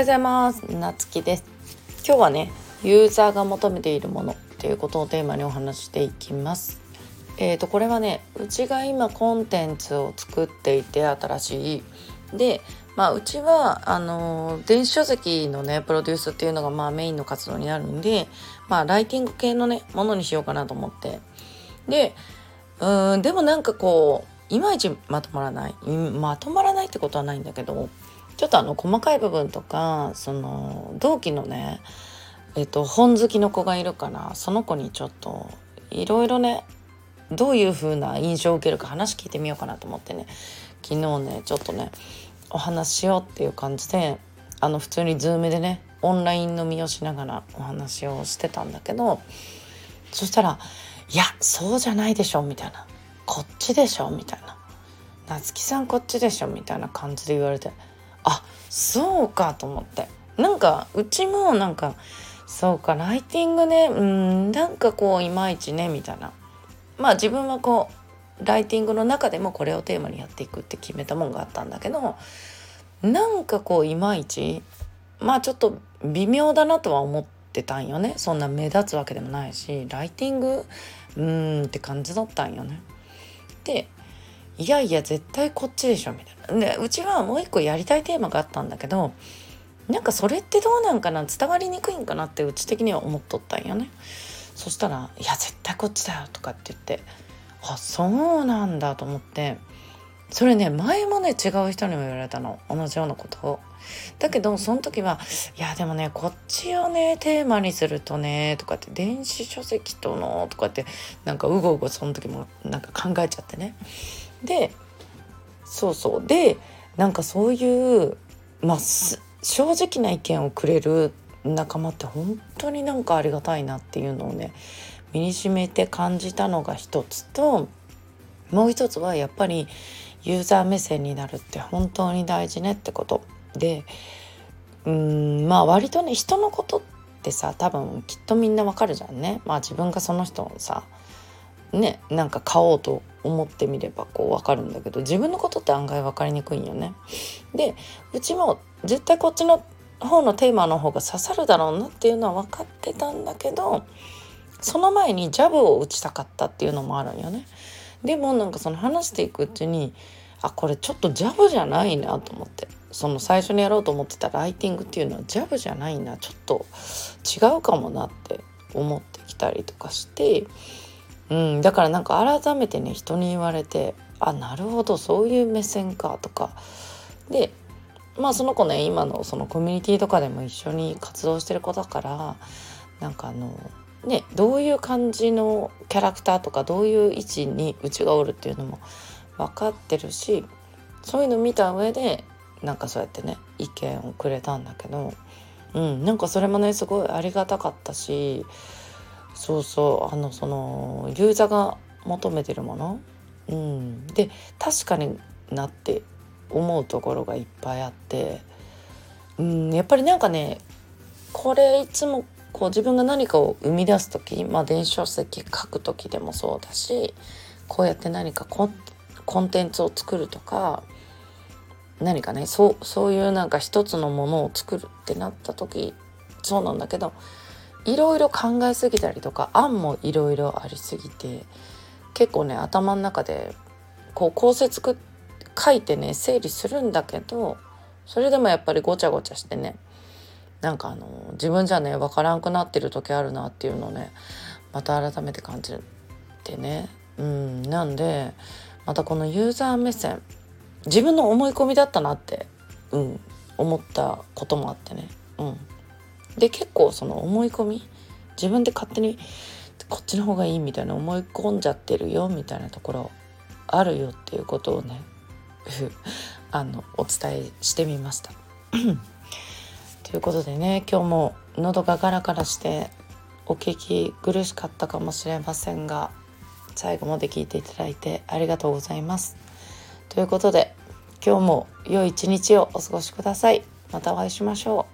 ようございます。なつきです。今日はねユーザーが求めているものっていうことをテーマにお話していきます。えーとこれはねうちが今コンテンツを作っていて新しい。でまあうちはあのー、電子書籍のねプロデュースっていうのがまあメインの活動になるんでまあライティング系のねものにしようかなと思って。でうんでもなんかこういまいちまとまらない。まとまらないってことはないんだけどちょっとあの細かい部分とかその同期のねえっと本好きの子がいるからその子にちょっといろいろねどういう風な印象を受けるか話聞いてみようかなと思ってね。昨日ねちょっとねお話ししようっていう感じであの普通にズームでねオンライン飲みをしながらお話をしてたんだけどそしたら「いやそうじゃないでしょ」みたいな「こっちでしょ」みたいな「夏木さんこっちでしょ」みたいな感じで言われてあそうかと思って。なんかうちもなんかそうかライティングねうんなんかこういまいちねみたいな。まあ自分はこうライティングの中でもこれをテーマにやっていくって決めたもんがあったんだけどなんかこういまいちまあちょっと微妙だなとは思ってたんよね。そんな目立つわけでもないしライティングうーんって感じだったんよね。でいやいや絶対こっちでしょみたいな。でうちはもう一個やりたいテーマがあったんだけどなんかそれってどうなんかな伝わりにくいんかなってうち的には思っとったんよね。そしたら「いや絶対こっちだよ」とかって言ってあそうなんだと思ってそれね前もね違う人にも言われたの同じようなことを。だけどその時は「いやでもねこっちをねテーマにするとね」とかって「電子書籍との」とかってなんかうごうごその時もなんか考えちゃってね。でそうそう。でなんかそういうまあ正直な意見をくれる仲間って本当になんかありがたいなっていうのをね身にしめて感じたのが一つともう一つはやっぱりユーザー目線になるって本当に大事ねってこと。でうんまあ割とね人のことってさ多分きっとみんなわかるじゃんね。まあ自分がその人をさねなんか買おうと思ってみればこう分かるんだけど自分のことって案外分かりにくいんよね。でうちも絶対こっちの方のテーマの方が刺さるだろうなっていうのは分かってたんだけどその前にジャブを打ちたかったっていうのもあるんよね。でもなんかその話していくうちにあこれちょっとジャブじゃないなと思ってその最初にやろうと思ってたライティングっていうのはジャブじゃないなちょっと違うかもなって思ってきたりとかしてうん、だからなんか改めてね人に言われてあなるほどそういう目線かとか。でまあその子ね今のそのコミュニティとかでも一緒に活動してる子だからなんかあのねどういう感じのキャラクターとかどういう位置にうちがおるっていうのも分かってるしそういうの見た上でなんかそうやってね意見をくれたんだけど、うん、なんかそれもねすごいありがたかったしそうそうあのそのユーザーが求めてるもの、うん、で確かになって思うところがいっぱいあって、うん、やっぱりなんかねこれいつもこう自分が何かを生み出す時、まあ、電子書籍書く時でもそうだしこうやって何かコンコンテンツを作るとか何かねそうそういうなんか一つのものを作るってなった時そうなんだけどいろいろ考えすぎたりとか案もいろいろありすぎて結構ね頭の中でこう構成作書いてね整理するんだけどそれでもやっぱりごちゃごちゃしてねなんかあの自分じゃね分からんくなってる時あるなっていうのをねまた改めて感じてねうんなんでまたこのユーザー目線自分の思い込みだったなって、うん、思ったこともあってね、うん、で結構その思い込み自分で勝手にこっちの方がいいみたいな思い込んじゃってるよみたいなところあるよっていうことをね あのお伝えしてみました。ということでね今日も喉がガラガラしてお聞き苦しかったかもしれませんが最後まで聞いていただいてありがとうございます。ということで今日も良い一日をお過ごしください。またお会いしましょう。